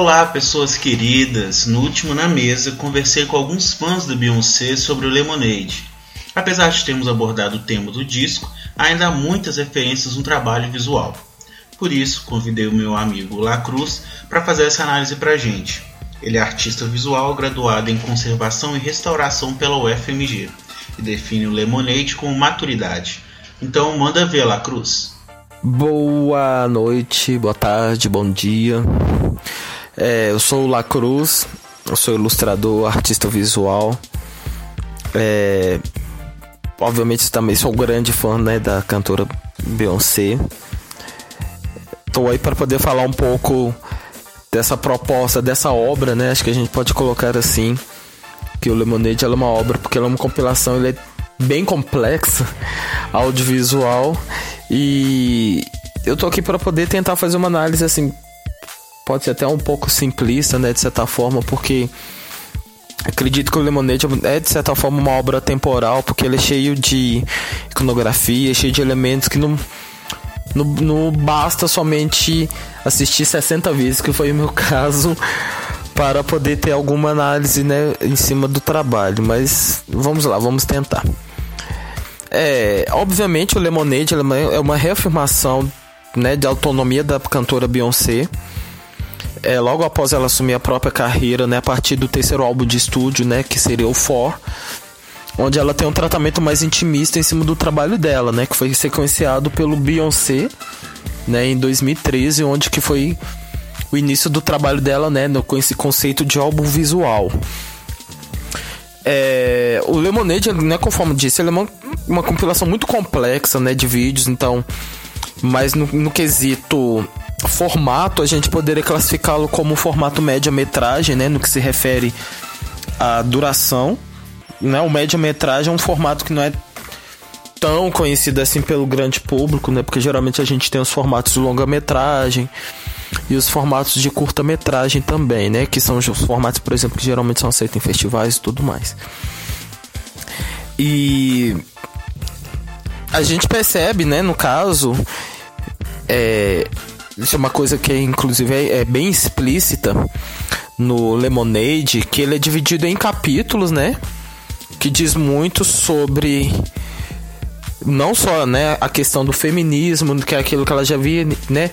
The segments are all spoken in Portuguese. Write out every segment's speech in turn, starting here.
Olá, pessoas queridas! No último Na Mesa, conversei com alguns fãs do Beyoncé sobre o Lemonade. Apesar de termos abordado o tema do disco, ainda há muitas referências no trabalho visual. Por isso, convidei o meu amigo La Cruz para fazer essa análise pra gente. Ele é artista visual graduado em conservação e restauração pela UFMG e define o Lemonade como maturidade. Então, manda ver, La Cruz. Boa noite, boa tarde, bom dia. É, eu sou o La Cruz, eu sou ilustrador, artista visual. É, obviamente também sou um grande fã né, da cantora Beyoncé. Estou aí para poder falar um pouco dessa proposta, dessa obra, né? Acho que a gente pode colocar assim que o Lemonade é uma obra porque ela é uma compilação, ele é bem complexa, audiovisual e eu tô aqui para poder tentar fazer uma análise assim pode ser até um pouco simplista, né, de certa forma, porque acredito que o Lemonade é de certa forma uma obra temporal, porque ele é cheio de iconografia, cheio de elementos que não não, não basta somente assistir 60 vezes, que foi o meu caso, para poder ter alguma análise né, em cima do trabalho. Mas vamos lá, vamos tentar. É, obviamente o Lemonade é uma reafirmação né, de autonomia da cantora Beyoncé é, logo após ela assumir a própria carreira, né, a partir do terceiro álbum de estúdio, né, que seria o For, onde ela tem um tratamento mais intimista em cima do trabalho dela, né, que foi sequenciado pelo Beyoncé, né, em 2013, onde que foi o início do trabalho dela, né, com esse conceito de álbum visual. É, o Lemonade, né, conforme disse, ele é uma, uma compilação muito complexa, né, de vídeos, então, mas no, no quesito formato, a gente poderia classificá-lo como formato média-metragem, né, no que se refere à duração. Né? O média-metragem é um formato que não é tão conhecido assim pelo grande público, né? Porque geralmente a gente tem os formatos de longa-metragem e os formatos de curta-metragem também, né? Que são os formatos, por exemplo, que geralmente são aceitos em festivais e tudo mais. E a gente percebe, né, no caso, é, isso é uma coisa que inclusive é, é bem explícita no Lemonade, que ele é dividido em capítulos, né? Que diz muito sobre não só, né, a questão do feminismo, que é aquilo que ela já via, né?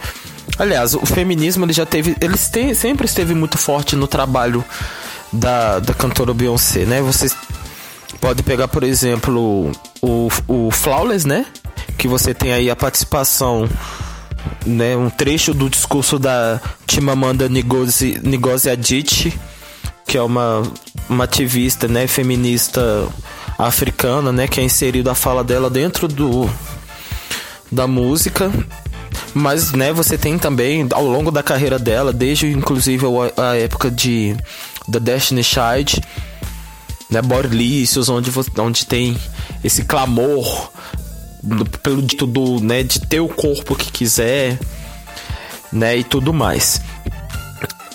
Aliás, o feminismo ele já teve, ele tem, sempre esteve muito forte no trabalho da, da cantora Beyoncé, né? Você pode pegar, por exemplo, o, o Flawless, né? Que você tem aí a participação né, um trecho do discurso da Chimamanda Ngozi, Ngozi Adichie, que é uma, uma ativista, né, feminista africana, né, que é inserido a fala dela dentro do da música. Mas, né, você tem também ao longo da carreira dela, desde inclusive a, época de The Destiny Child, né, Borlícios, onde onde tem esse clamor pelo dito do, né, de ter o corpo que quiser, né, e tudo mais.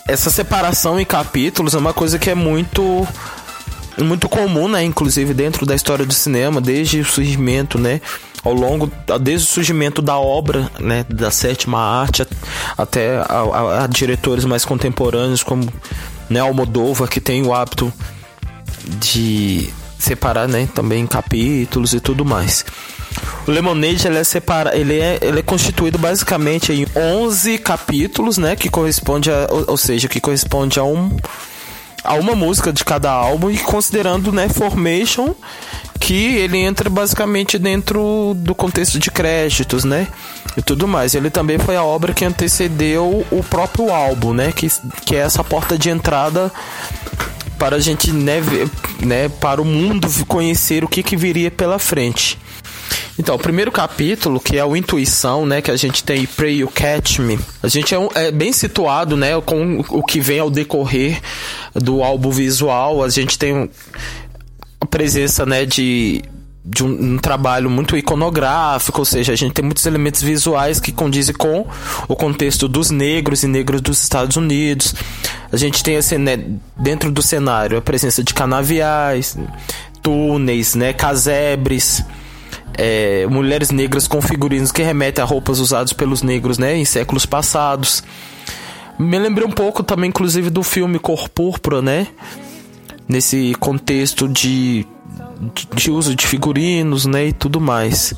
Essa separação em capítulos é uma coisa que é muito muito comum, né, inclusive dentro da história do cinema, desde o surgimento, né, ao longo desde o surgimento da obra, né, da sétima arte até a, a, a diretores mais contemporâneos como né, Almodóvar que tem o hábito de separar, né, também capítulos e tudo mais. O Lemonade ele é separa, ele é, ele é constituído basicamente em 11 capítulos, né, que corresponde a, ou, seja, que corresponde a um a uma música de cada álbum e considerando, né, Formation, que ele entra basicamente dentro do contexto de créditos, né? E tudo mais. Ele também foi a obra que antecedeu o próprio álbum, né? Que, que é essa porta de entrada para a gente, né, ver, né para o mundo conhecer o que, que viria pela frente. Então, o primeiro capítulo, que é o Intuição, né, que a gente tem Pray You Catch Me, a gente é, um, é, bem situado, né, com o que vem ao decorrer do álbum visual, a gente tem a presença, né, de de um, um, trabalho muito iconográfico, ou seja, a gente tem muitos elementos visuais que condizem com o contexto dos negros e negros dos Estados Unidos. A gente tem assim, né, dentro do cenário a presença de canaviais, túneis, né, casebres, é, mulheres negras com figurinos que remetem a roupas usadas pelos negros né, em séculos passados. Me lembrei um pouco também, inclusive, do filme Cor Púrpura, né? Nesse contexto de, de uso de figurinos, né? E tudo mais.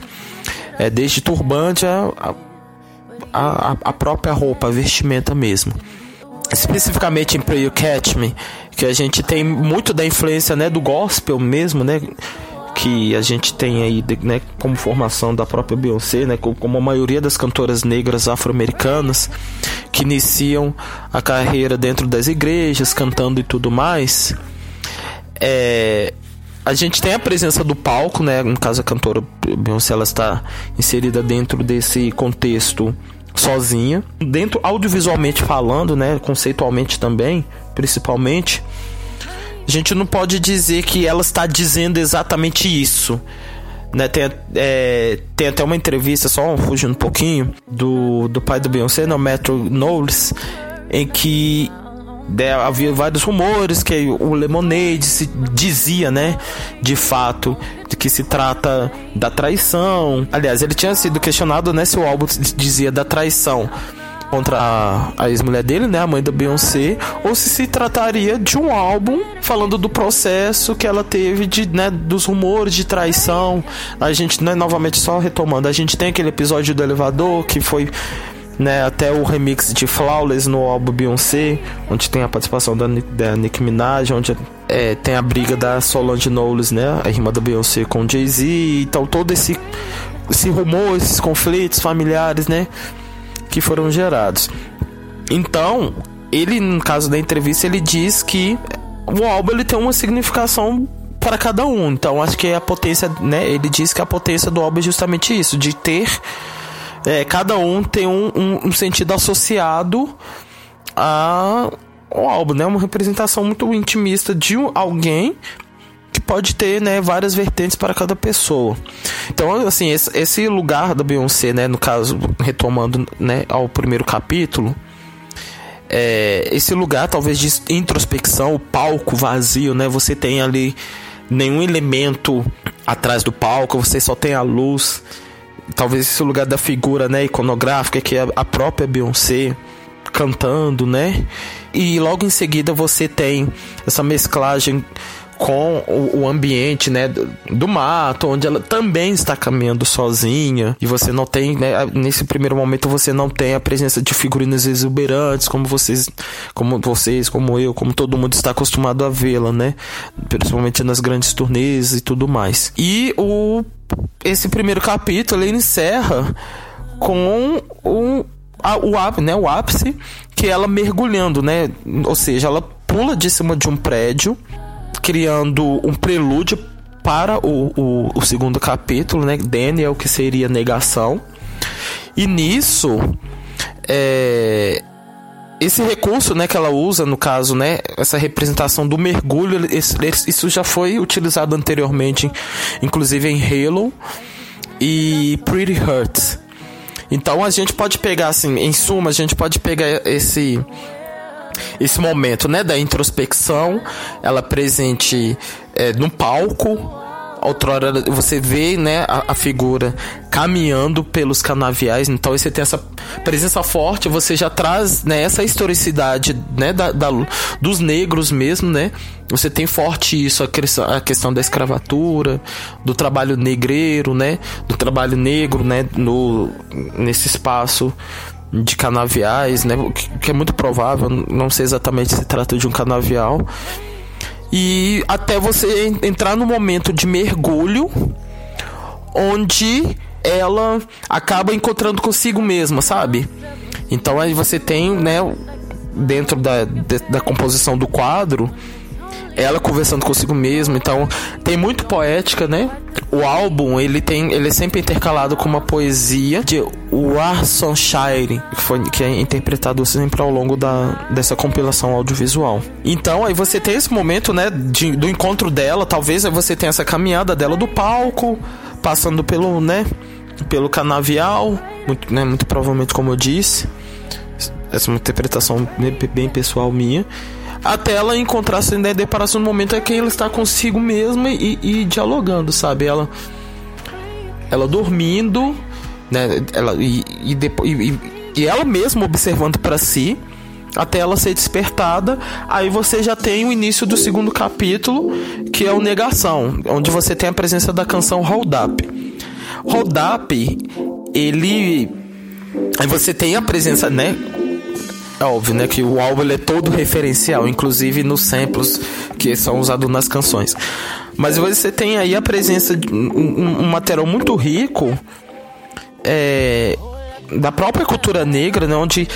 É, desde turbante a, a, a própria roupa, a vestimenta mesmo especificamente em Pray You Catch Me, que a gente tem muito da influência né, do gospel mesmo, né? Que a gente tem aí né, como formação da própria Beyoncé, né, como a maioria das cantoras negras afro-americanas que iniciam a carreira dentro das igrejas, cantando e tudo mais. É, a gente tem a presença do palco, né? No caso, a cantora Beyoncé ela está inserida dentro desse contexto sozinha. Dentro, audiovisualmente falando, né? Conceitualmente também, principalmente. A gente não pode dizer que ela está dizendo exatamente isso. Né, tem, é, tem até uma entrevista, só fugindo um pouquinho, do, do pai do Beyoncé, no Metro Knowles, em que né, havia vários rumores que o Lemonade se dizia, né, de fato, de que se trata da traição. Aliás, ele tinha sido questionado, né, se o álbum dizia da traição contra a, a ex-mulher dele, né, a mãe da Beyoncé, ou se se trataria de um álbum falando do processo que ela teve de, né, dos rumores de traição. A gente, né, novamente só retomando, a gente tem aquele episódio do elevador que foi né, até o remix de Flawless no álbum Beyoncé, onde tem a participação da, da Nicki Minaj, onde é, tem a briga da Solange Knowles, né, a irmã da Beyoncé com Jay-Z, então todo esse, esse rumor, esses conflitos familiares, né, que foram gerados. Então, ele, no caso da entrevista, ele diz que o álbum ele tem uma significação para cada um. Então, acho que a potência, né, ele diz que a potência do álbum é justamente isso, de ter é, cada um tem um, um, um sentido associado a o álbum, né? Uma representação muito intimista de alguém pode ter, né, várias vertentes para cada pessoa. Então, assim, esse, lugar da Beyoncé, né, no caso, retomando, né, ao primeiro capítulo, é, esse lugar talvez de introspecção, o palco vazio, né? Você tem ali nenhum elemento atrás do palco, você só tem a luz talvez esse lugar da figura, né, iconográfica que é a própria Beyoncé cantando, né? E logo em seguida você tem essa mesclagem com o, o, ambiente, né, do, do, mato, onde ela também está caminhando sozinha e você não tem, né, nesse primeiro momento você não tem a presença de figurinos exuberantes como vocês, como vocês, como eu, como todo mundo está acostumado a vê-la, né, principalmente nas grandes turnês e tudo mais. E o esse primeiro capítulo ele encerra com o a, o, né, o ápice que ela mergulhando, né? Ou seja, ela pula de cima de um prédio criando um prelúdio para o, o, o segundo capítulo, né? Daniel, que seria negação. E nisso, é, esse recurso né, que ela usa, no caso, né, essa representação do mergulho, isso já foi utilizado anteriormente, inclusive em Halo e Pretty Hurts. Então a gente pode pegar, assim, em suma, a gente pode pegar esse esse momento, né, da introspecção, ela presente é, no palco. Outrora você vê, né, a, a, figura caminhando pelos canaviais, então você tem essa presença forte, você já traz né, essa historicidade, né, da, da dos negros mesmo, né? Você tem forte isso, a questão, a questão da escravatura, do trabalho negreiro, né? Do trabalho negro, né? No, nesse espaço de canaviais, né? Que é muito provável, não sei exatamente se trata de um canavial. E até você entrar no momento de mergulho, onde ela acaba encontrando consigo mesma, sabe? Então aí você tem, né, dentro da, da composição do quadro, ela conversando consigo mesma. Então, tem muito poética, né? O álbum, ele tem, ele é sempre intercalado com uma poesia de Warson Shire, que foi que é interpretado sempre ao longo da dessa compilação audiovisual. Então, aí você tem esse momento, né, de, do encontro dela, talvez você tenha essa caminhada dela do palco, passando pelo, né, pelo canavial, muito, né, muito provavelmente como eu disse. Essa é uma interpretação bem pessoal minha até ela encontrar se deparar-se no momento é que ela está consigo mesma e, e, dialogando, sabe? Ela ela dormindo, né? Ela e, e, e, e ela mesma observando para si até ela ser despertada. Aí você já tem o início do segundo capítulo, que é o Negação, onde você tem a presença da canção Hold Up. Hold Up, ele. Aí você tem a presença, né? É óbvio, né? Que o álbum é todo referencial, inclusive nos samples que são usados nas canções. Mas você tem aí a presença de um, um material muito rico é, da própria cultura negra, né? Onde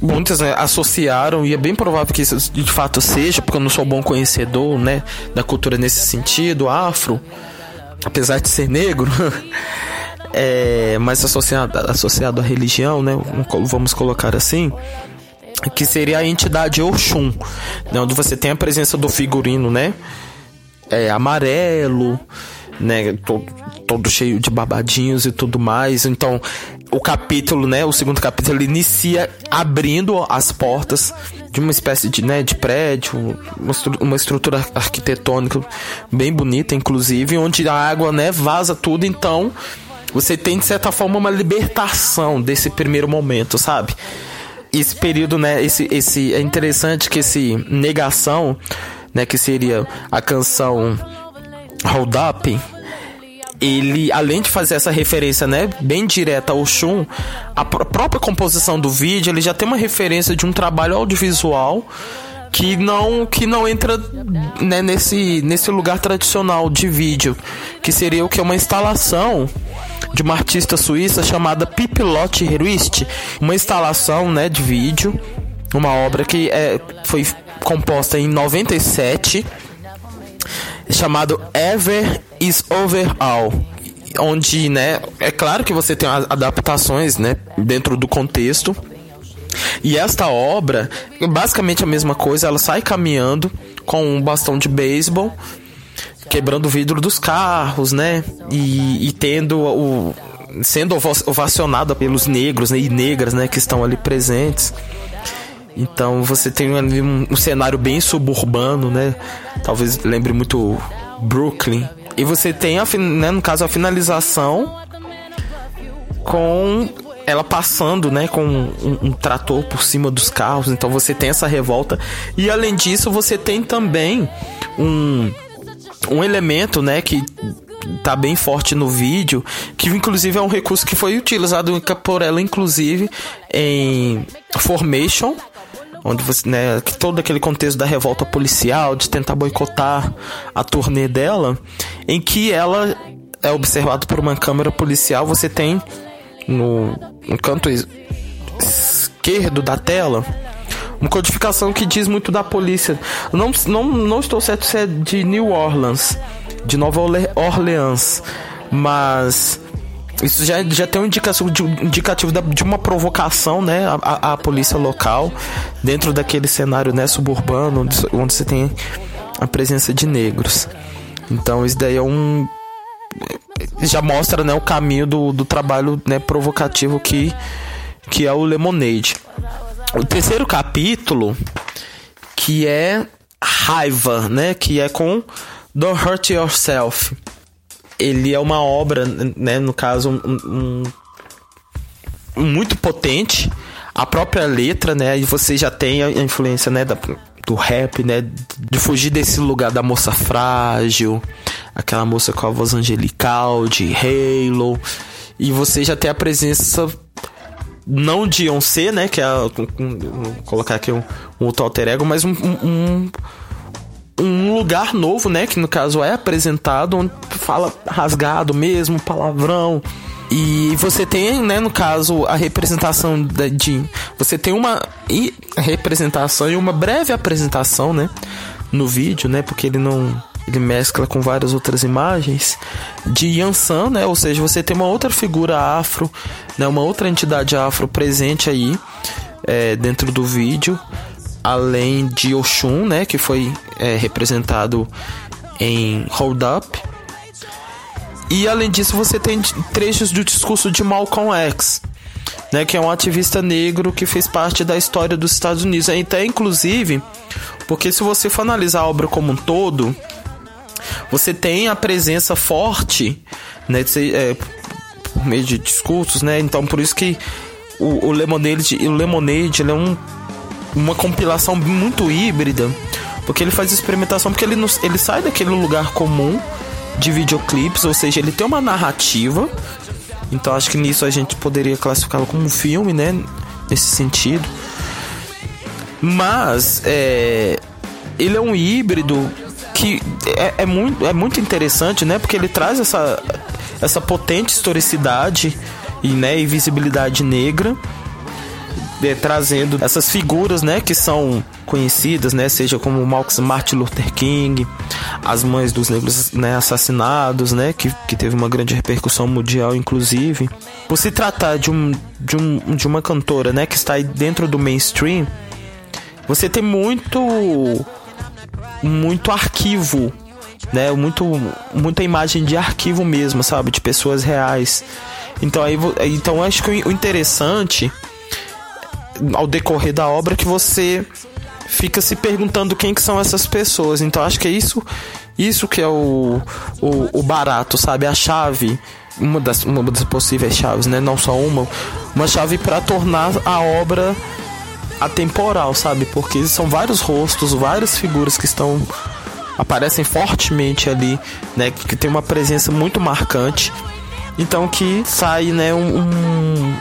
muitas né, associaram, e é bem provável que isso de fato seja, porque eu não sou bom conhecedor, né? Da cultura nesse sentido, afro, apesar de ser negro. é, associado, associado à religião, né? Vamos colocar assim que seria a entidade Oxum, né, onde você tem a presença do figurino, né, é, amarelo, né, todo, todo cheio de babadinhos e tudo mais. Então, o capítulo, né, o segundo capítulo, inicia abrindo as portas de uma espécie de, né, de prédio, uma estrutura arquitetônica bem bonita, inclusive, onde a água, né, vaza tudo. Então, você tem de certa forma uma libertação desse primeiro momento, sabe? Esse período, né, esse, esse é interessante que esse negação, né, que seria a canção Hold Up, ele, além de fazer essa referência, né, bem direta ao Shun, a pr própria composição do vídeo, ele já tem uma referência de um trabalho audiovisual que não que não entra né, nesse nesse lugar tradicional de vídeo, que seria o que? É uma instalação de uma artista suíça chamada Pipilote Heruist, uma instalação, né, de vídeo, uma obra que é, foi composta em 97, chamado Ever is Over All onde, né, é claro que você tem adaptações, né, dentro do contexto. E esta obra, basicamente a mesma coisa, ela sai caminhando com um bastão de beisebol quebrando o vidro dos carros, né? E, e tendo o sendo ovacionada pelos negros né? e negras, né, que estão ali presentes. Então você tem um, um, cenário bem suburbano, né? Talvez lembre muito Brooklyn. E você tem, a, né, no caso, a finalização com ela passando, né, com um, um, trator por cima dos carros. Então você tem essa revolta. E além disso, você tem também um um elemento, né, que tá bem forte no vídeo, que inclusive é um recurso que foi utilizado por ela, inclusive, em Formation, onde você, né, todo aquele contexto da revolta policial, de tentar boicotar a turnê dela, em que ela é observada por uma câmera policial, você tem no, no canto esquerdo da tela uma codificação que diz muito da polícia. Não, não, não estou certo se é de New Orleans, de Nova Orleans, mas isso já, já tem um indicativo, de, indicativo de uma provocação, né, à polícia local, dentro daquele cenário, né, suburbano, onde, onde você tem a presença de negros. Então isso daí é um já mostra, né, o caminho do, do trabalho, né, provocativo que que é o Lemonade o terceiro capítulo, que é Raiva, né? Que é com Don't Hurt Yourself. Ele é uma obra, né? No caso, um, um, muito potente. A própria letra, né? E você já tem a influência, né? Da, do rap, né? De fugir desse lugar da moça frágil, aquela moça com a voz angelical, de Halo. E você já tem a presença não de Beyoncé, né? Que é a, vou colocar aqui um, um outro alter ego, mas um, um, um, lugar novo, né? Que no caso é apresentado, onde fala rasgado mesmo, palavrão. E você tem, né, no caso, a representação de. Você tem uma representação e uma breve apresentação, né? No vídeo, né? Porque ele não ele mescla com várias outras imagens de Yansan, né? Ou seja, você tem uma outra figura afro, né? Uma outra entidade afro presente aí é, dentro do vídeo, além de Oxum, né? Que foi é, representado em Hold Up. E além disso, você tem trechos do discurso de Malcolm X, né, que é um ativista negro que fez parte da história dos Estados Unidos. Até inclusive, porque se você for analisar a obra como um todo, você tem a presença forte, né, é, por meio de discursos, né? Então por isso que o, o Lemonade, o Lemonade é um uma compilação muito híbrida, porque ele faz experimentação, porque ele, ele sai daquele lugar comum de videoclipes, ou seja, ele tem uma narrativa. Então acho que nisso a gente poderia classificá-lo como um filme, né? Nesse sentido. Mas é, ele é um híbrido que é, é, muito, é muito interessante, né? Porque ele traz essa, essa potente historicidade e, né, e visibilidade negra é, trazendo essas figuras, né, que são conhecidas, né, seja como Martin Luther King, as mães dos negros, né, assassinados, né, que, que teve uma grande repercussão mundial, inclusive. Por se tratar de, um, de, um, de uma cantora, né, que está aí dentro do mainstream, você tem muito muito arquivo, né, muito muita imagem de arquivo mesmo, sabe, de pessoas reais. Então aí, então acho que o interessante ao decorrer da obra que você fica se perguntando quem que são essas pessoas. Então acho que é isso, isso que é o, o, o barato, sabe? A chave, uma das, uma das possíveis chaves, né? Não só uma, uma chave para tornar a obra atemporal, sabe? Porque são vários rostos, várias figuras que estão aparecem fortemente ali, né? Que tem uma presença muito marcante. Então que sai, né, um, um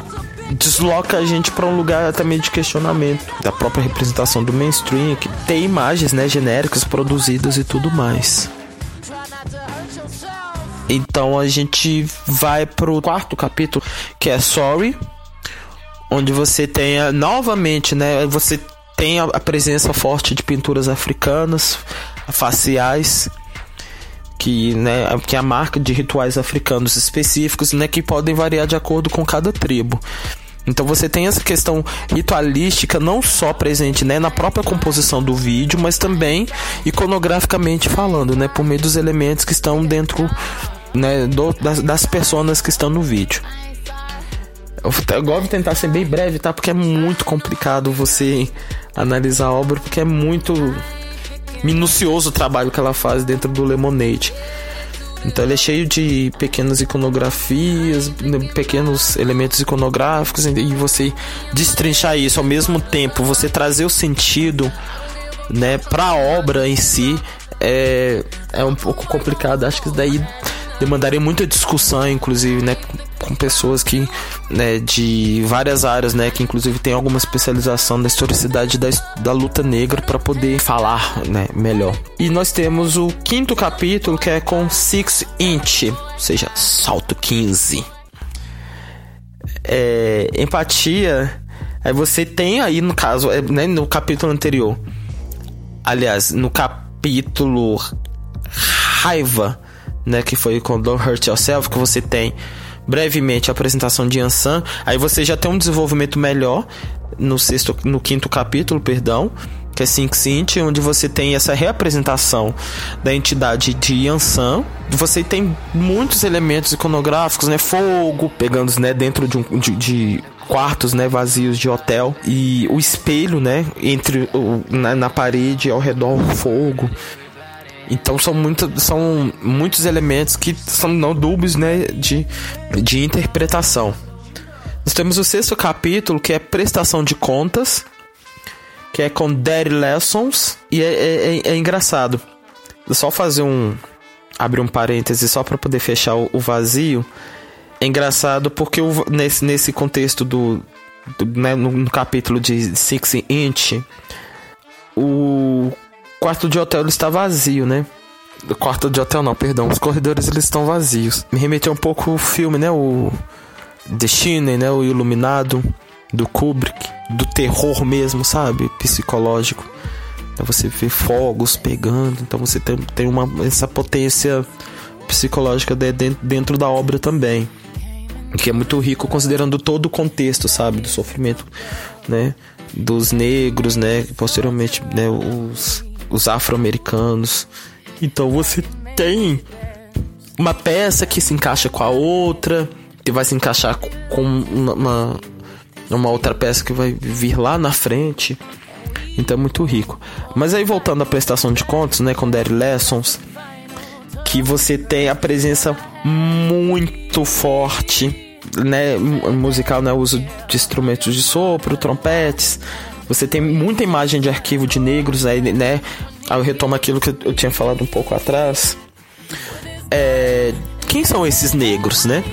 desloca a gente para um lugar também de questionamento da própria representação do mainstream, que tem imagens, né, genéricas produzidas e tudo mais. Então a gente vai pro quarto capítulo, que é Sorry, onde você tem novamente, né, você tem a presença forte de pinturas africanas, faciais, que, né, que é a marca de rituais africanos específicos, né, que podem variar de acordo com cada tribo. Então você tem essa questão ritualística não só presente né, na própria composição do vídeo, mas também iconograficamente falando, né, por meio dos elementos que estão dentro né, do, das, das personas que estão no vídeo. Eu gosto de tentar ser bem breve, tá? Porque é muito complicado você analisar a obra, porque é muito minucioso o trabalho que ela faz dentro do Lemonade. Então ele é cheio de pequenas iconografias, né, pequenos elementos iconográficos e você destrinchar isso ao mesmo tempo, você trazer o sentido, né, para a obra em si é, é um pouco complicado. Acho que daí demandaria muita discussão, inclusive, né, com pessoas que, né, de várias áreas, né, que inclusive tem alguma especialização na historicidade da, da luta negra para poder falar, né, melhor. E nós temos o quinto capítulo que é com Six Inch, ou seja, salto 15. É, empatia, aí você tem aí no caso, é, né, no capítulo anterior, aliás, no capítulo raiva né, que foi com Don't Hurt Yourself, que você tem brevemente a apresentação de Ansan, aí você já tem um desenvolvimento melhor no sexto, no quinto capítulo, perdão, que é Sink Sint, onde você tem essa reapresentação da entidade de Yansan. Você tem muitos elementos iconográficos, né? Fogo, pegando né, dentro de, um, de, de quartos né, vazios de hotel. E o espelho, né? Entre o, na, na parede ao redor o fogo. Então são, muito, são muitos elementos que são não dúbios né, de, de interpretação. Nós temos o sexto capítulo, que é prestação de contas, que é com Daddy Lessons, e é, é, é, é engraçado. Só fazer um. abrir um parêntese só para poder fechar o, o, vazio. É engraçado porque o, nesse, nesse contexto do. do né, no, no capítulo de Six Inch, o quarto de hotel está vazio, né? O quarto de hotel não, perdão. Os corredores eles estão vazios. Me remeteu um pouco o filme, né? O Shining, né? O Iluminado do Kubrick, do terror mesmo, sabe? Psicológico. Então você vê fogos pegando, então você tem, tem uma, essa potência psicológica de, de, dentro da obra também. Que é muito rico considerando todo o contexto, sabe? Do sofrimento, né? Dos negros, né? Posteriormente, né? Os os afro-americanos. Então você tem uma peça que se encaixa com a outra, que vai se encaixar com uma, uma outra peça que vai vir lá na frente. Então é muito rico. Mas aí voltando à prestação de contas, né, com Daddy Lessons, que você tem a presença muito forte, né, musical, né, uso de instrumentos de sopro, trompetes, Você tem muita imagem de arquivo de negros aí, né? Aí eu retomo aquilo que eu tinha falado um pouco atrás. É, quem são esses negros, né?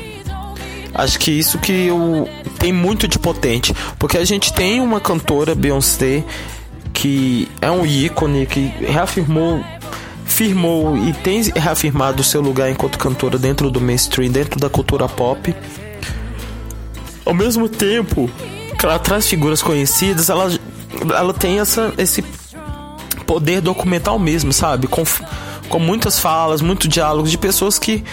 Acho que isso que eu, tem muito de potente. Porque a gente tem uma cantora, Beyoncé, que é um ícone, que reafirmou firmou e tem reafirmado o seu lugar enquanto cantora dentro do mainstream, dentro da cultura pop. Ao mesmo tempo ela traz figuras conhecidas, ela, ela tem essa, esse poder documental mesmo, sabe? Com, com muitas falas, muitos diálogos de pessoas que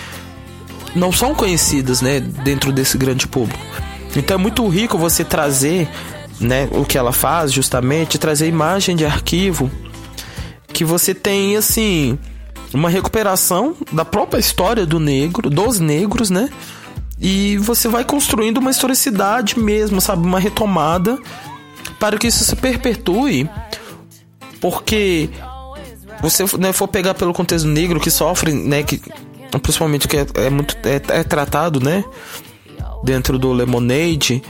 não são conhecidas, né, dentro desse grande público. Então é muito rico você trazer, né, o que ela faz, justamente, trazer imagem de arquivo que você tem assim uma recuperação da própria história do negro, dos negros, né? E você vai construindo uma historicidade mesmo, sabe, uma retomada para que isso se perpetue, porque você né, for pegar pelo contexto negro que sofre, né, que principalmente que é, é muito é, é, tratado, né, dentro do Lemonade,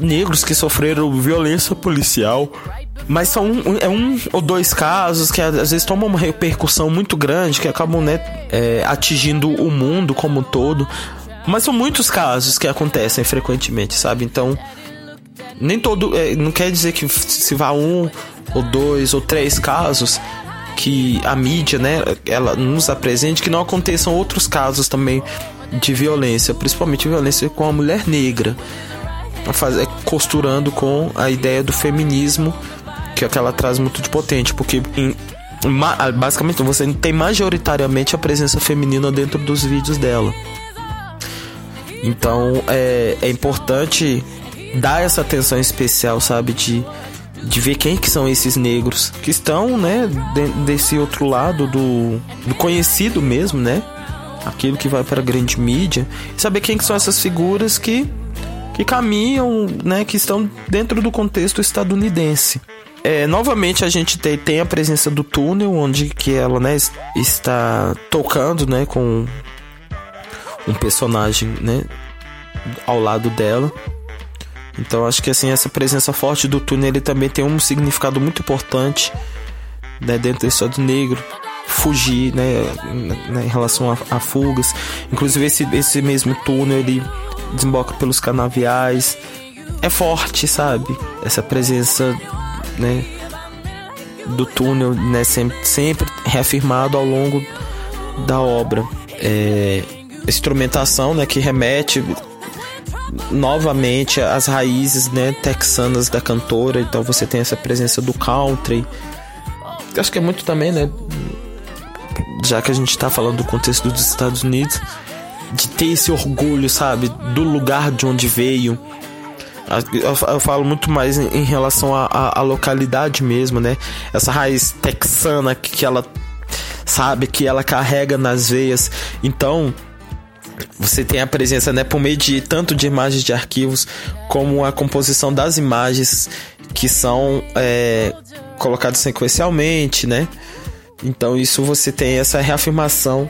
negros que sofreram violência policial, mas são um, é um ou dois casos que às vezes tomam uma repercussão muito grande, que acabam né, é, atingindo o mundo como um todo. Mas são muitos casos que acontecem frequentemente, sabe? Então, nem todo. É, não quer dizer que se vá um, ou dois, ou três casos que a mídia, né, ela nos apresente, que não aconteçam outros casos também de violência, principalmente violência com a mulher negra, fazer, costurando com a ideia do feminismo que é que ela traz muito de potente, porque em, basicamente você tem majoritariamente a presença feminina dentro dos vídeos dela. Então é, é importante dar essa atenção especial, sabe, de, de ver quem que são esses negros que estão, né, de, desse outro lado do, do conhecido mesmo, né, aquilo que vai para a grande mídia, saber quem que são essas figuras que que caminham, né, que estão dentro do contexto estadunidense. É, novamente a gente tem, tem a presença do túnel, onde que ela né, está tocando né, com um personagem né, ao lado dela. Então acho que assim essa presença forte do túnel ele também tem um significado muito importante né, dentro do negro fugir né, né em relação a, a, fugas inclusive esse, esse mesmo túnel ele desemboca pelos canaviais é forte sabe essa presença né, do túnel, né, sempre, sempre reafirmado ao longo da obra. É, instrumentação, né, que remete novamente às raízes, né, texanas da cantora. Então você tem essa presença do country. Acho que é muito também, né, já que a gente está falando do contexto dos Estados Unidos, de ter esse orgulho, sabe, do lugar de onde veio eu falo muito mais em relação à localidade mesmo, né? Essa raiz texana que, ela sabe que ela carrega nas veias. Então, você tem a presença, né, por meio de tanto de imagens de arquivos como a composição das imagens que são é, colocadas sequencialmente, né? Então, isso você tem essa reafirmação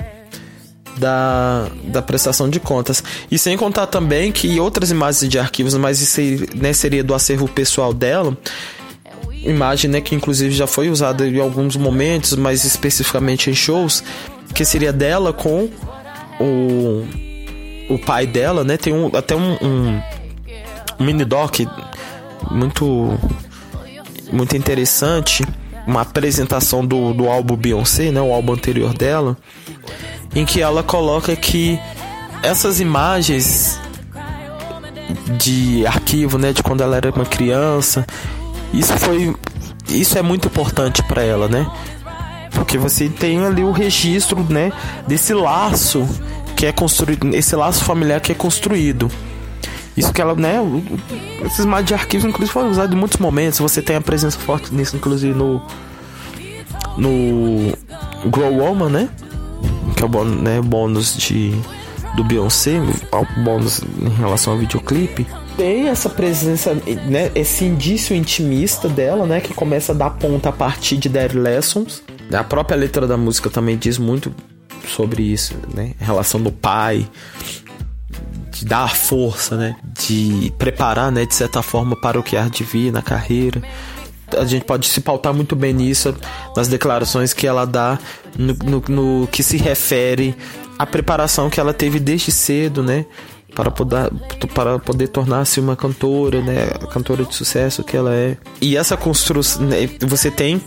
da, da prestação de contas. E sem contar também que outras imagens de arquivos, mas isso né, seria do acervo pessoal dela, imagem né, que inclusive já foi usada em alguns momentos, mas especificamente em shows, que seria dela com o, o pai dela, né? Tem um, até um, um, mini doc muito muito interessante, uma apresentação do, do álbum Beyoncé, né, o álbum anterior dela, em que ela coloca que essas imagens de arquivo, né, de quando ela era uma criança, isso foi isso é muito importante para ela, né? Porque você tem ali o registro, né, desse laço que é construído, esse laço familiar que é construído. Isso que ela, né, esses imagens de arquivo inclusive foram usados em muitos momentos, você tem a presença forte nisso inclusive no no Grow Woman, né? que é o bônus, né, bônus de, do Beyoncé, o bônus em relação ao videoclipe, tem essa presença, né, esse indício intimista dela, né, que começa a dar ponta a partir de Dead Lessons. A própria letra da música também diz muito sobre isso, né, em relação do pai, de dar força, né? De preparar, né? De certa forma para o que há de vir na carreira. A gente pode se pautar muito bem nisso, nas declarações que ela dá, no, no, no que se refere à preparação que ela teve desde cedo, né? para poder, para poder tornar-se uma cantora, né? A cantora de sucesso que ela é. E essa construção, né? você tem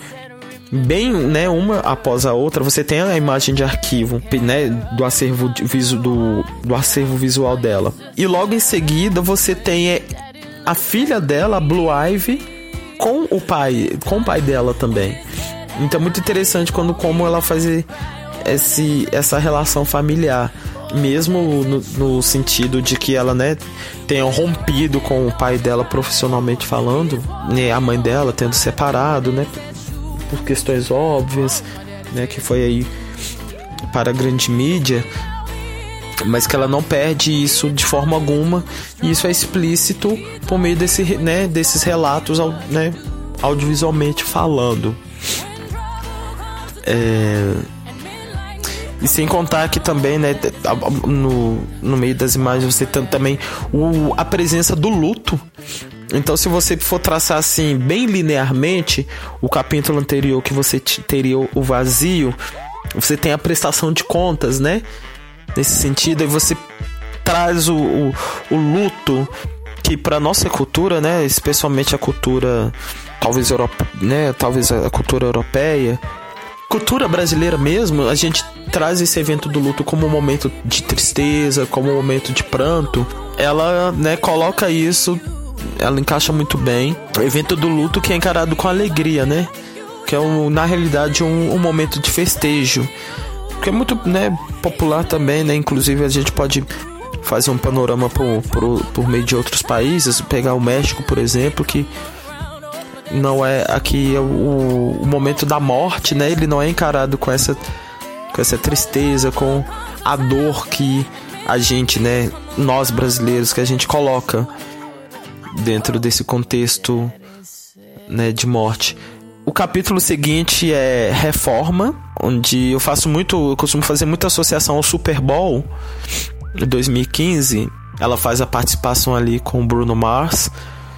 bem, né, uma após a outra, você tem a imagem de arquivo, né, do acervo do, do acervo visual dela. E logo em seguida você tem é, a filha dela, Blue Ivy, com o pai, com o pai dela também. Então é muito interessante quando como ela faz esse, essa relação familiar mesmo no, no, sentido de que ela, né, tenha rompido com o pai dela profissionalmente falando, né, a mãe dela tendo separado, né, por questões óbvias, né, que foi aí para a grande mídia, mas que ela não perde isso de forma alguma, e isso é explícito por meio desse, né, desses relatos, né, audiovisualmente falando. É e sem contar que também, né, no, no meio das imagens você tem também o, a presença do luto. Então, se você for traçar assim, bem linearmente, o capítulo anterior que você teria o vazio, você tem a prestação de contas, né? Nesse sentido, aí você traz o, o, o luto que para nossa cultura, né, especialmente a cultura talvez europe, né, talvez a cultura europeia, cultura brasileira mesmo, a gente traz esse evento do luto como um momento de tristeza, como um momento de pranto. Ela, né, coloca isso, ela encaixa muito bem. O evento do luto que é encarado com alegria, né? Que é, um, na realidade, um, um momento de festejo. Que é muito, né, popular também, né? Inclusive a gente pode fazer um panorama por, por, por meio de outros países, pegar o México, por exemplo, que não é aqui é o, o momento da morte, né? Ele não é encarado com essa com essa tristeza, com a dor que a gente, né, nós brasileiros que a gente coloca dentro desse contexto, né, de morte. O capítulo seguinte é Reforma, onde eu faço muito, eu costumo fazer muita associação ao Super Bowl de 2015. Ela faz a participação ali com Bruno Mars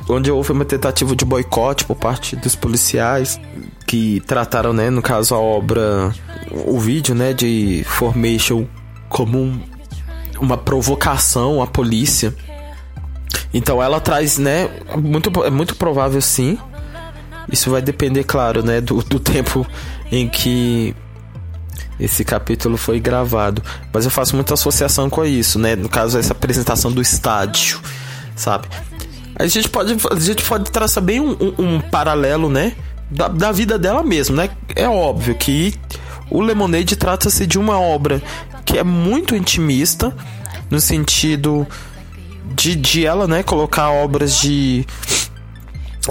onde houve uma tentativa de boicote por parte dos policiais que trataram, né, no caso a obra, o vídeo, né, de Formation como um, uma provocação à polícia. Então ela traz, né, muito, é muito provável sim. Isso vai depender, claro, né, do, do tempo em que esse capítulo foi gravado. Mas eu faço muita associação com isso, né? No caso, essa apresentação do estádio, sabe? A gente pode, a gente pode traçar bem um, um, um paralelo, né? Da, da, vida dela mesmo, né? É óbvio que o Lemonade trata-se de uma obra que é muito intimista, no sentido de, de ela, né, colocar obras de.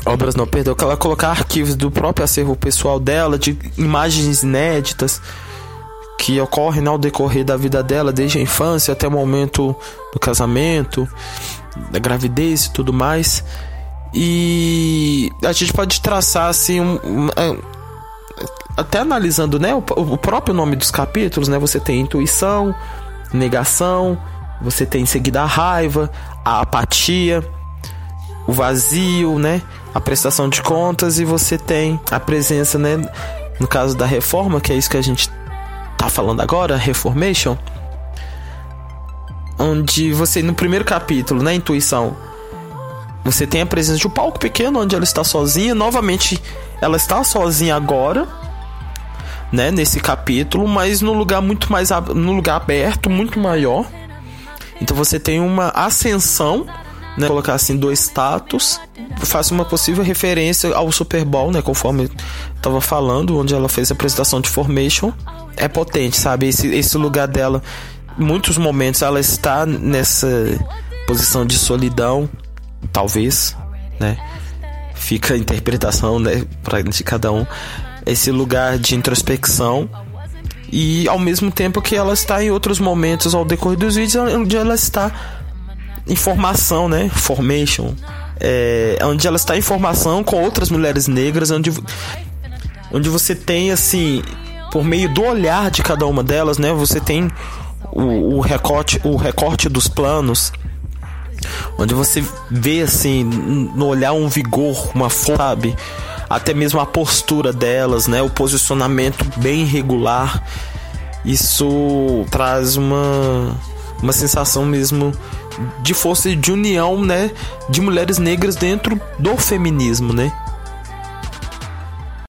Obras não, perdão, que ela colocar arquivos do próprio acervo pessoal dela, de imagens inéditas que ocorrem ao decorrer da vida dela, desde a infância até o momento do casamento da gravidez e tudo mais. E a gente pode traçar assim um, um, é, até analisando, né, o, o, próprio nome dos capítulos, né? Você tem intuição, negação, você tem em seguida a raiva, a apatia, o vazio, né? A prestação de contas e você tem a presença, né, no caso da reforma, que é isso que a gente tá falando agora, reformation onde você no primeiro capítulo, na intuição, você tem a presença de um palco pequeno onde ela está sozinha. Novamente, ela está sozinha agora, né, nesse capítulo, mas no lugar muito mais no lugar aberto, muito maior. Então você tem uma ascensão, né, colocar assim dois status. Faço uma possível referência ao Super Bowl, né, conforme estava falando, onde ela fez a apresentação de Formation. É potente, sabe? Esse, esse lugar dela muitos momentos ela está nessa posição de solidão, talvez, né? Fica a interpretação, né, para de cada um, esse lugar de introspecção e ao mesmo tempo que ela está em outros momentos ao decorrer dos vídeos onde ela está em formação, né? Formation. É, onde ela está em formação com outras mulheres negras, onde, onde você tem assim, por meio do olhar de cada uma delas, né? Você tem o, o, recorte, o recorte dos planos onde você vê assim no olhar um vigor, uma sabe? Até mesmo a postura delas, né? O posicionamento bem regular. Isso traz uma uma sensação mesmo de força de união, né, de mulheres negras dentro do feminismo, né?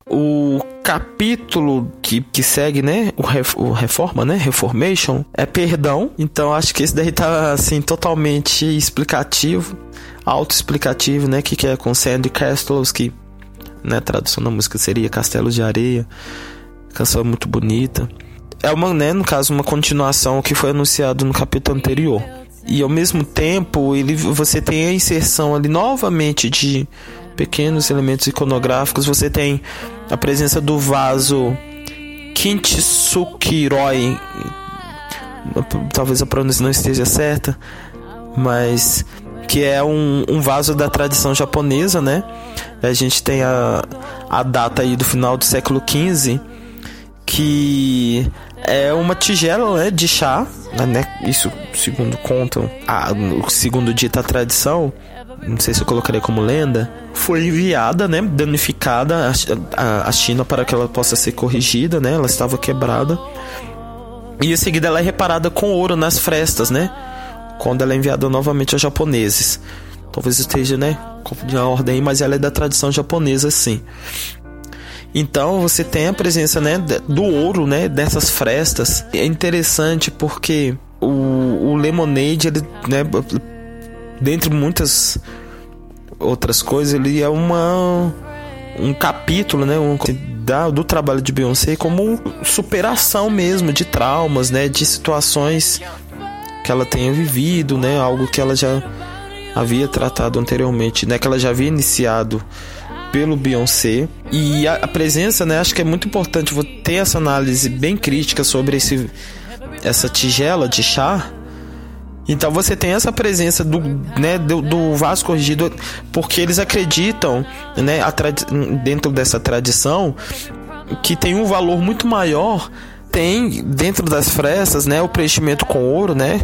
O capítulo que, que segue, né, o, ref, o Reforma, né, Reformation, é perdão. Então acho que esse daí tá assim totalmente explicativo, autoexplicativo, né, que que é com Sandy Castles, né, tradução da música seria Castelo de Areia. Canção é muito bonita. É uma, né, no caso, uma continuação que foi anunciado no capítulo anterior e ao mesmo tempo ele, você tem a inserção ali novamente de pequenos elementos iconográficos. Você tem a presença do vaso Kintsukiroi, talvez a pronúncia não esteja certa, mas que é um, um vaso da tradição japonesa, né? A gente tem a, a data aí do final do século XV, que é uma tigela né, de chá, né? Isso segundo contam, a, segundo dita a tradição, não sei se eu colocaria como lenda, foi enviada, né, danificada à China para que ela possa ser corrigida, né? Ela estava quebrada. E em seguida ela é reparada com ouro nas frestas, né? Quando ela é enviada novamente aos japoneses. Talvez esteja, né, confundindo a ordem, mas ela é da tradição japonesa, sim. Então você tem a presença né, do ouro, né, dessas frestas. É interessante porque o, o Lemonade, ele, né, dentre muitas outras coisas, ele é uma um capítulo, né, um, da, do trabalho de Beyoncé como superação mesmo de traumas, né, de situações que ela tenha vivido, né, algo que ela já havia tratado anteriormente, né, que ela já havia iniciado pelo Beyoncé. E a, a, presença, né, acho que é muito importante ter essa análise bem crítica sobre esse, essa tigela de chá. Então você tem essa presença do, né, do, do vaso corrigido, porque eles acreditam, né, dentro dessa tradição, que tem um valor muito maior, tem dentro das frestas, né, o preenchimento com ouro, né,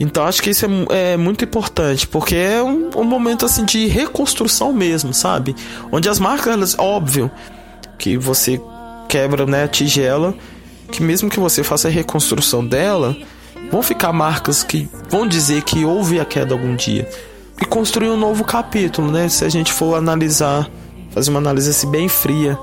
então acho que isso é, é muito importante, porque é um, um, momento assim de reconstrução mesmo, sabe? Onde as marcas, elas, óbvio, que você quebra né, a tigela, que mesmo que você faça a reconstrução dela, vão ficar marcas que vão dizer que houve a queda algum dia. E construir um novo capítulo, né? Se a gente for analisar, fazer uma análise assim, bem fria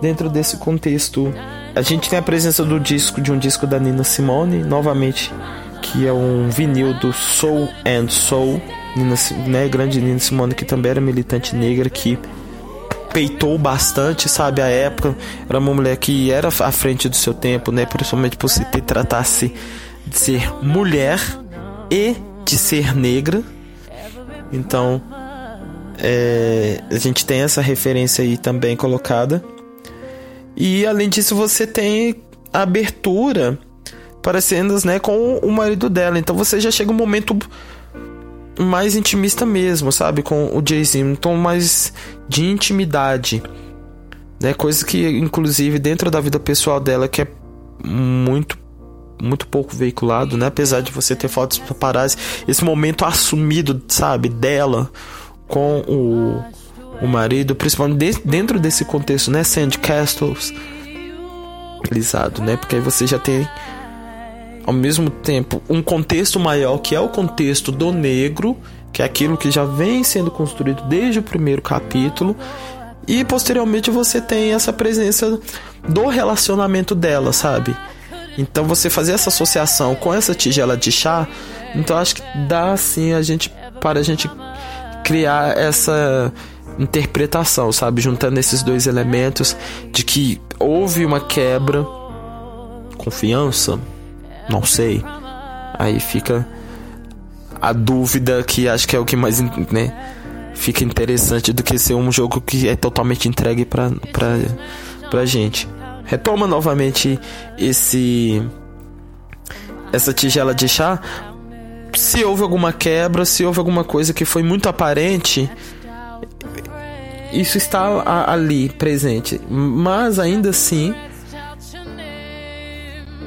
dentro desse contexto. A gente tem a presença do disco, de um disco da Nina Simone, novamente que é um vinil do Soul and Soul, Nina, né, grande Nina Simone, que também era militante negra, que peitou bastante, sabe, a época, era uma mulher que era à frente do seu tempo, né, principalmente por se ter tratasse de ser mulher e de ser negra. Então, é, a gente tem essa referência aí também colocada. E além disso, você tem abertura para cenas, né, com o marido dela. Então você já chega um momento mais intimista mesmo, sabe, com o Jay-Z, um tom mais de intimidade, né, coisa que inclusive dentro da vida pessoal dela que é muito muito pouco veiculado, né, apesar de você ter fotos paparazzi, esse momento assumido, sabe, dela com o o marido, principalmente dentro desse contexto, né, Sandy Castles, realizado, né, porque aí você já tem ao mesmo tempo um contexto maior que é o contexto do negro, que é aquilo que já vem sendo construído desde o primeiro capítulo, e posteriormente você tem essa presença do relacionamento dela, sabe? Então você fazer essa associação com essa tigela de chá, então acho que dá assim a gente para a gente criar essa interpretação, sabe, juntando esses dois elementos de que houve uma quebra, confiança, não sei. Aí fica a dúvida que acho que é o que mais, né, fica interessante do que ser um jogo que é totalmente entregue pra, pra, pra gente. Retoma novamente esse essa tigela de chá. Se houve alguma quebra, se houve alguma coisa que foi muito aparente, isso está ali presente. Mas ainda assim,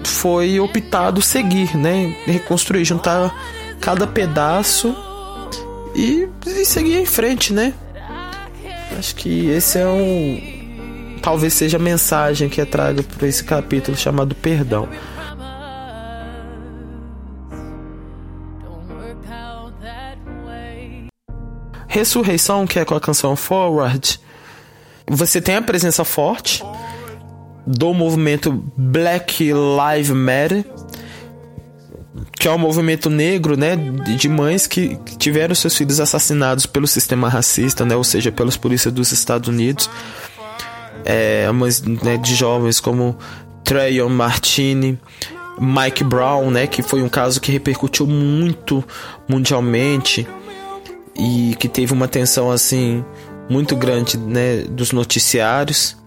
foi optado seguir, né? Reconstruir, juntar cada pedaço e, e seguir em frente, né? Acho que esse é um. Talvez seja a mensagem que é traga por esse capítulo chamado Perdão. Ressurreição, que é com a canção Forward, você tem a presença forte do movimento Black Lives Matter, que é um movimento negro, né, de mães que tiveram seus filhos assassinados pelo sistema racista, né, ou seja, pelas polícias dos Estados Unidos. É, mães né, de jovens como Trayon Martini, Mike Brown, né, que foi um caso que repercutiu muito mundialmente e que teve uma atenção assim muito grande né, dos noticiários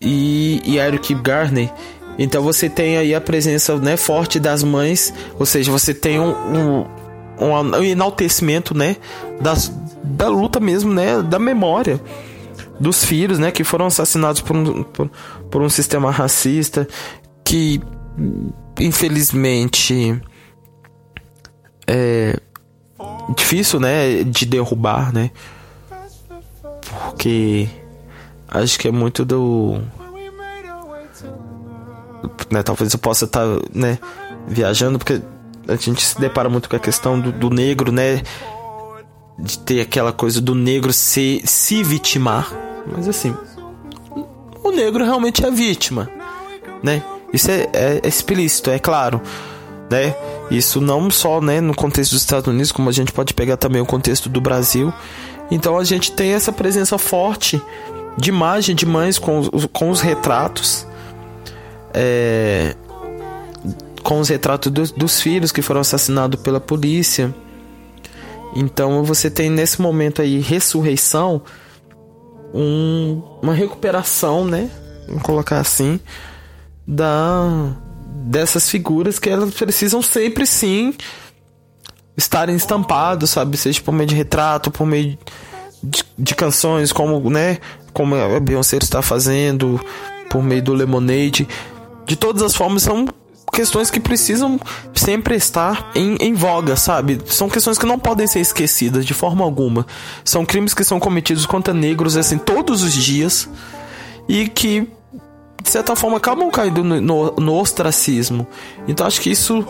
e, e Eric Garner. Então você tem aí a presença né, forte das mães, ou seja, você tem um, um, um enaltecimento né, das, da luta mesmo, né, da memória dos filhos né, que foram assassinados por um, por, por um sistema racista que infelizmente é, difícil, né, de derrubar, né? Porque acho que é muito do né, talvez eu possa estar, tá, né, viajando porque a gente se depara muito com a questão do, do negro, né, de ter aquela coisa do negro se se vitimar, mas assim, o negro realmente é vítima, né? Isso é, é, é explícito, é claro, né? Isso não só né, no contexto dos Estados Unidos, como a gente pode pegar também o contexto do Brasil. Então a gente tem essa presença forte de imagem de mães com, com os retratos. É, com os retratos dos, filhos que foram assassinados pela polícia. Então você tem nesse momento aí ressurreição, um, uma recuperação, né? Vamos colocar assim, da dessas figuras que elas precisam sempre sim estarem estampados, sabe? Seja por meio de retrato, por meio de, de canções, como, né? Como a Beyoncé está fazendo, por meio do Lemonade. De todas as formas, são questões que precisam sempre estar em, em voga, sabe? São questões que não podem ser esquecidas de forma alguma. São crimes que são cometidos contra negros, assim, todos os dias. E que de certa forma, acabam caindo no, no, ostracismo. Então acho que isso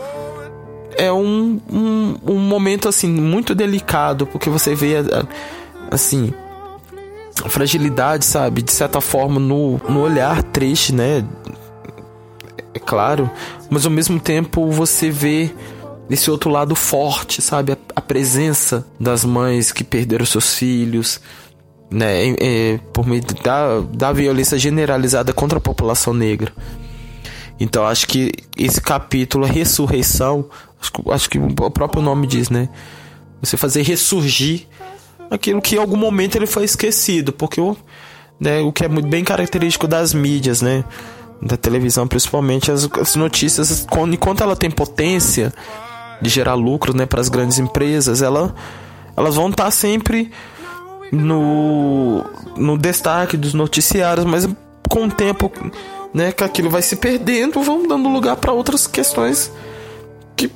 é um, um, um, momento assim muito delicado porque você vê assim a fragilidade sabe de certa forma no, no olhar triste né é claro mas ao mesmo tempo você vê esse outro lado forte sabe a, a presença das mães que perderam seus filhos né, por meio da, da violência generalizada contra a população negra. Então acho que esse capítulo, a ressurreição, acho, acho que o próprio nome diz, né? Você fazer ressurgir aquilo que em algum momento ele foi esquecido, porque o, né, o que é muito bem característico das mídias, né? Da televisão, principalmente as, as notícias, enquanto ela tem potência de gerar lucro, né, para as grandes empresas, ela, elas vão estar sempre no, no destaque dos noticiários, mas com o tempo né, que aquilo vai se perdendo, vão dando lugar para outras questões que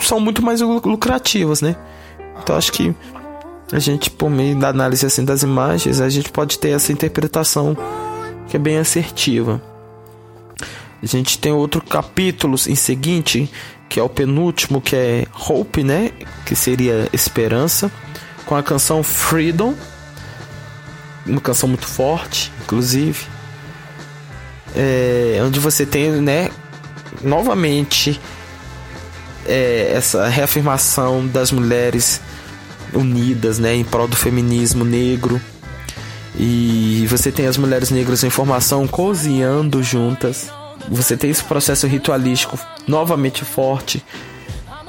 são muito mais lucrativas, né? Então acho que a gente, por meio da análise assim das imagens, a gente pode ter essa interpretação que é bem assertiva. A gente tem outro capítulo em seguinte, que é o penúltimo, que é Hope, né? Que seria esperança, com a canção Freedom uma canção muito forte, inclusive. É, onde você tem, né, novamente é, essa reafirmação das mulheres unidas, né, em prol do feminismo negro. E você tem as mulheres negras em formação cozinhando juntas. Você tem esse processo ritualístico novamente forte,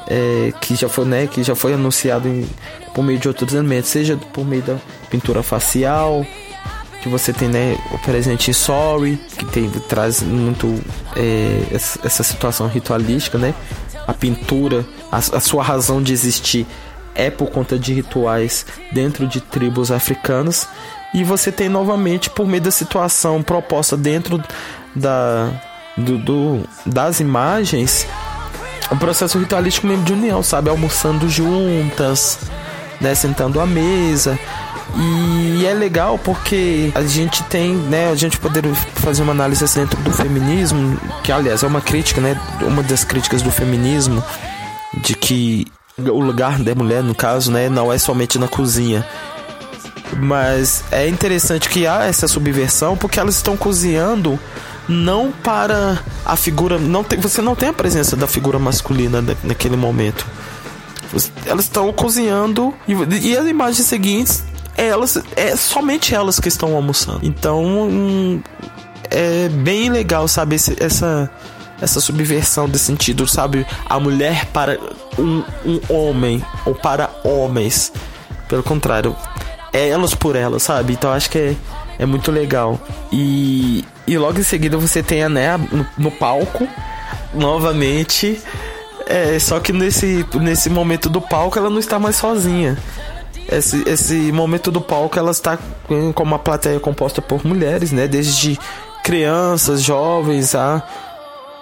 é, que já foi, né, que já foi anunciado em, por meio de outros elementos, seja por meio da pintura facial, que você tem né, o presente Sorry, que tem, traz muito é, essa, situação ritualística, né? A pintura, a, a, sua razão de existir é por conta de rituais dentro de tribos africanas. E você tem novamente, por meio da situação proposta dentro da, do, do das imagens, o processo ritualístico mesmo de união, sabe? Almoçando juntas, né, sentando à mesa. E é legal porque a gente tem, né, a gente poder fazer uma análise dentro do feminismo, que aliás é uma crítica, né, uma das críticas do feminismo de que o lugar da mulher, no caso, né, não é somente na cozinha. Mas é interessante que há essa subversão porque elas estão cozinhando não para a figura, não tem, você não tem a presença da figura masculina naquele momento. Elas estão cozinhando e, e as imagens seguintes elas é somente elas que estão almoçando. Então, hum, é bem legal, sabe, esse, essa essa subversão de sentido, sabe? A mulher para um, um homem ou para homens. Pelo contrário, é elas por elas, sabe? Então acho que é, é muito legal. E, e logo em seguida você tem a Né no, no palco, novamente. É, só que nesse, nesse momento do palco ela não está mais sozinha esse, esse momento do palco ela está com uma plateia composta por mulheres, né? Desde crianças, jovens a,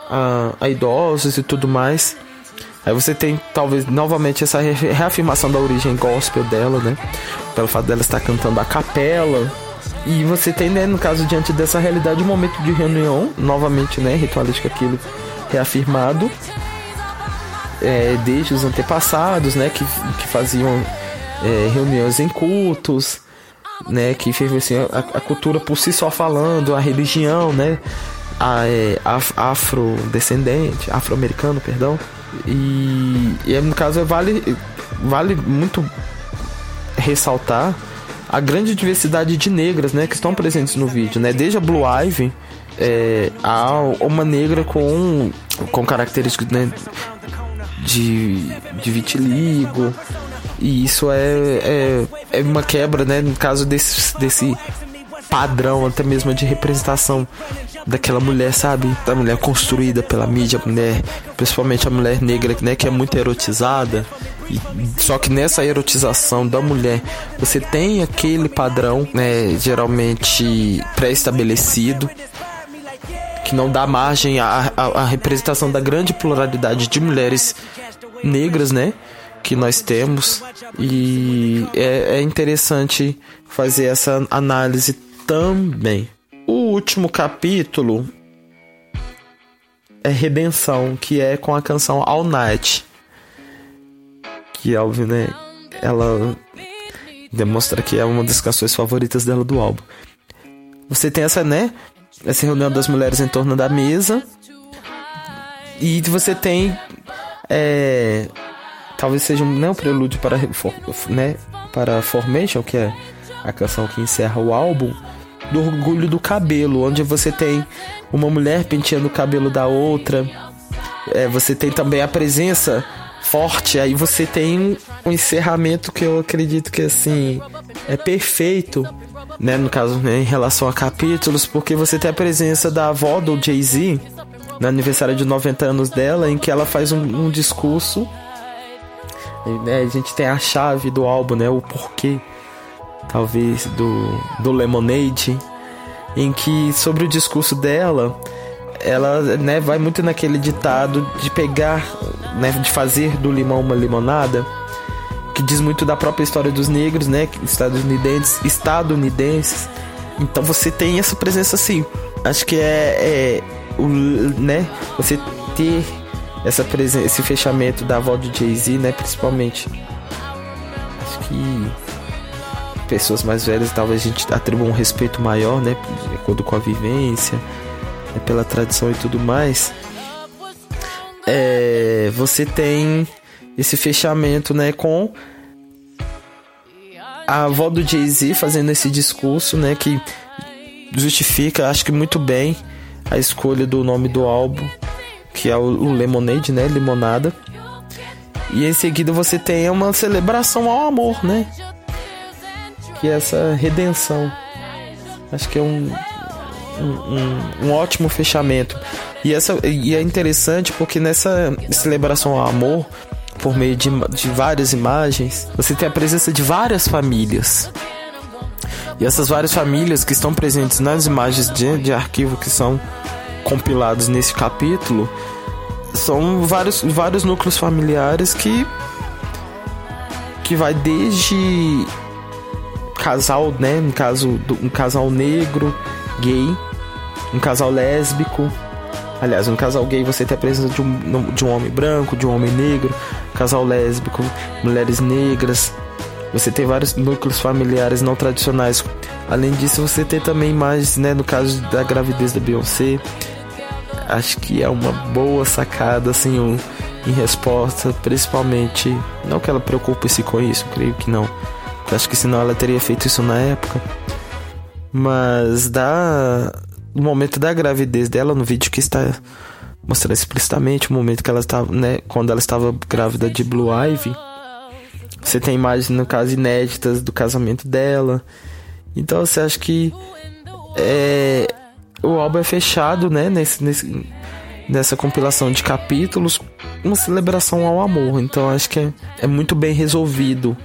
a, a idosos e tudo mais. Aí você tem talvez novamente essa reafirmação da origem gospel dela, né? Pelo fato dela estar cantando a capela. E você tem, né, no caso, diante dessa realidade, um momento de reunião, novamente, né, ritualístico aquilo reafirmado. É, desde os antepassados, né, que, que faziam é, reuniões em cultos, né, que assim, a, a, cultura por si só falando, a religião, né, a, é, afrodescendente, afro-americano, perdão, e, e no caso vale, vale muito ressaltar a grande diversidade de negras, né, que estão presentes no vídeo, né, desde a Blue Ivy é, a uma negra com com características né, de, de vitiligo, e isso é, é, é uma quebra, né? No caso desse, desse padrão, até mesmo de representação daquela mulher, sabe? Da mulher construída pela mídia, mulher, principalmente a mulher negra, né? Que é muito erotizada. E, só que nessa erotização da mulher, você tem aquele padrão, né? Geralmente pré-estabelecido, que não dá margem à, à, à representação da grande pluralidade de mulheres negras, né? que nós temos e é, é interessante fazer essa análise também. O último capítulo é Redenção, que é com a canção All Night. Que óbvio, né? Ela demonstra que é uma das canções favoritas dela do álbum. Você tem essa, né? Essa reunião das mulheres em torno da mesa. E você tem é, talvez seja um, não, um prelúdio para, né, para Formation, que é a canção que encerra o álbum, do orgulho do cabelo, onde você tem uma mulher penteando o cabelo da outra. É, você tem também a presença forte, aí você tem um encerramento que eu acredito que assim é perfeito, né, no caso, né, em relação a capítulos, porque você tem a presença da avó do Jay-Z no aniversário de 90 anos dela, em que ela faz um, um discurso né, a gente tem a chave do álbum, né? O porquê, talvez, do, do Lemonade, em que sobre o discurso dela, ela né, vai muito naquele ditado de pegar, né, de fazer do limão uma limonada, que diz muito da própria história dos negros, né, estadunidenses, estadunidenses. Então você tem essa presença assim. Acho que é, é o, né, você ter essa presença, esse fechamento da avó de Jay-Z, né? Principalmente. Acho que pessoas mais velhas talvez a gente atribua um respeito maior, né? De acordo com a vivência, né, pela tradição e tudo mais. É, você tem esse fechamento, né? Com a avó do Jay-Z fazendo esse discurso, né? Que justifica, acho que muito bem, a escolha do nome do álbum que é o, o Lemonade, né? Limonada. E em seguida você tem uma celebração ao amor, né? Que é essa redenção. Acho que é um, um, um, um ótimo fechamento. E, essa, e é interessante porque nessa celebração ao amor, por meio de, de várias imagens, você tem a presença de várias famílias. E essas várias famílias que estão presentes nas imagens de, de arquivo que são compilados nesse capítulo são vários, vários núcleos familiares que que vai desde casal, né, no caso um casal negro, gay, um casal lésbico. Aliás, um casal gay você tem a presença de um, de um homem branco, de um homem negro, casal lésbico, mulheres negras. Você tem vários núcleos familiares não tradicionais. Além disso, você tem também mais, né, no caso da gravidez da Beyoncé. Acho que é uma boa sacada, assim, um, em resposta, principalmente. Não que ela preocupe-se com isso, creio que não. Acho que senão ela teria feito isso na época. Mas da no momento da gravidez dela no vídeo que está mostrando explicitamente o momento que ela estava, né, quando ela estava grávida de Blue Ivy. Você tem imagens no caso inéditas do casamento dela. Então você acha que é, o álbum é fechado, né, nesse, nesse nessa compilação de capítulos, uma celebração ao amor. Então acho que é, é muito bem resolvido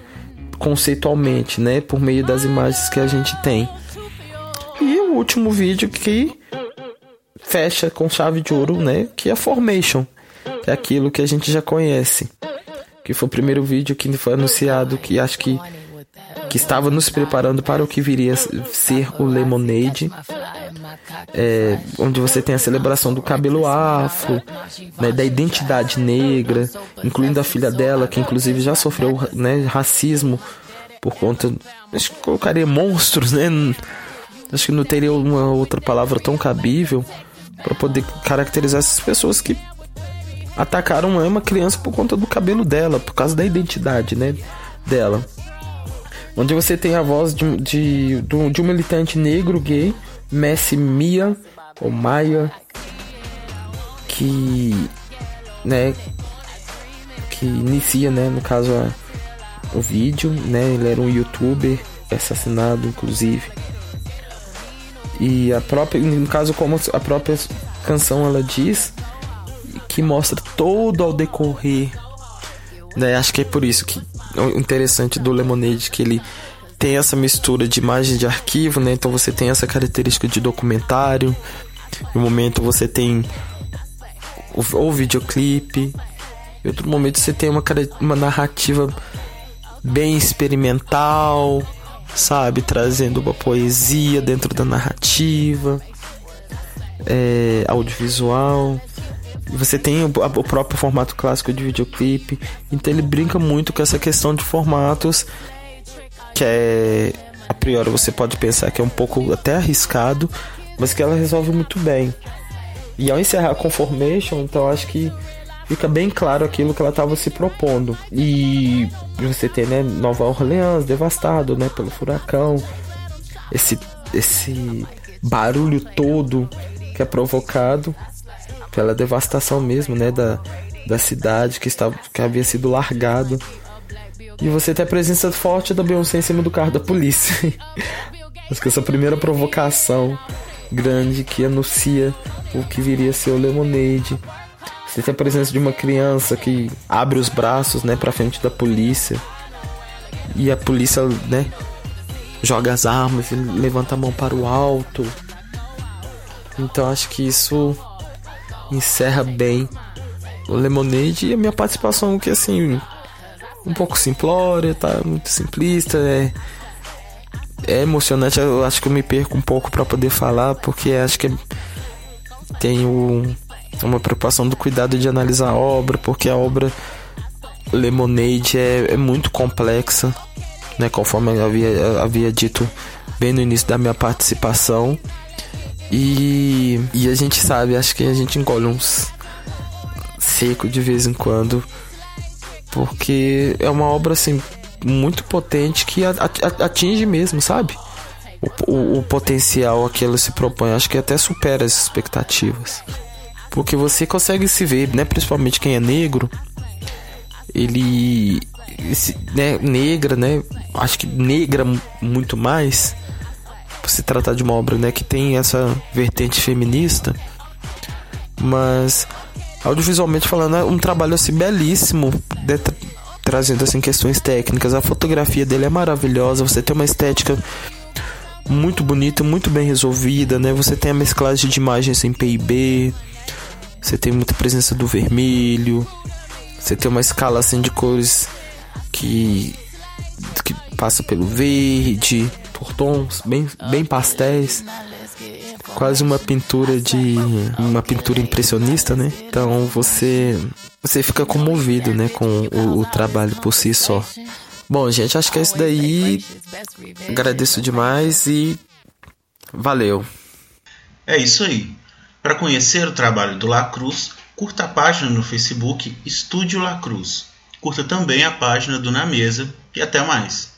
conceitualmente, né, por meio das imagens que a gente tem. E o último vídeo que fecha com chave de ouro, né, que é Formation, que é aquilo que a gente já conhece. Que foi o primeiro vídeo que foi anunciado que acho que que estava nos preparando para o que viria a ser o Lemonade, é, onde você tem a celebração do cabelo afro, né, da identidade negra, incluindo a filha dela, que inclusive já sofreu né, racismo por conta. Acho que colocaria monstros, né? Acho que não teria uma outra palavra tão cabível para poder caracterizar essas pessoas que atacaram uma criança por conta do cabelo dela, por causa da identidade, né, dela onde você tem a voz de, de, de um militante negro gay, Messi Mia, ou Maia, que, né, que inicia, né, no caso, o vídeo, né, ele era um youtuber assassinado, inclusive. E a própria, no caso, como a própria canção ela diz, que mostra todo ao decorrer né? Acho que é por isso que o interessante do Lemonade que ele tem essa mistura de imagem de arquivo, né? Então você tem essa característica de documentário. No momento você tem o, o videoclipe. Em outro momento você tem uma, uma narrativa bem experimental, sabe? Trazendo uma poesia dentro da narrativa, é, audiovisual. Você tem o, o próprio formato clássico de videoclipe. Então ele brinca muito com essa questão de formatos que é a priori você pode pensar que é um pouco até arriscado, mas que ela resolve muito bem. E ao encerrar com Formation, então acho que fica bem claro aquilo que ela estava se propondo. E você tem, né, Nova Orleans devastado, né, pelo furacão. Esse esse barulho todo que é provocado pela devastação mesmo, né, da, da cidade que estava que havia sido largado. E você tem a presença forte da Beyoncé em cima do carro da polícia. Acho que essa primeira provocação grande que anuncia o que viria a ser o Lemonade. Você tem a presença de uma criança que abre os braços, né, para frente da polícia. E a polícia, né, joga as armas e levanta a mão para o alto. Então acho que isso encerra bem o Lemonade e a minha participação que assim um pouco simplória, tá muito simplista, é é emocionante, eu acho que eu me perco um pouco para poder falar, porque acho que tenho uma preocupação do cuidado de analisar a obra, porque a obra Lemonade é, é muito complexa, né, conforme eu havia, havia dito bem no início da minha participação. E, e a gente sabe, acho que a gente engole uns seco de vez em quando. Porque é uma obra assim muito potente que atinge mesmo, sabe? O, o, o, potencial a que ela se propõe. Acho que até supera as expectativas. Porque você consegue se ver, né? Principalmente quem é negro. Ele. Esse, né, negra, né? Acho que negra muito mais se tratar de uma obra né, que tem essa vertente feminista, mas audiovisualmente falando é um trabalho assim belíssimo, de, trazendo assim questões técnicas. A fotografia dele é maravilhosa, você tem uma estética muito bonita, muito bem resolvida, né? Você tem a mesclagem de imagens em PIB, você tem muita presença do vermelho, você tem uma escala assim de cores que que passa pelo verde, por tons bem, bem pastéis. Quase uma pintura de. uma pintura impressionista, né? Então você. você fica comovido, né? Com o, o trabalho por si só. Bom, gente, acho que é isso daí. Agradeço demais e. Valeu. É isso aí. Para conhecer o trabalho do La Cruz, curta a página no Facebook Estúdio La Cruz. Curta também a página do Na Mesa e até mais.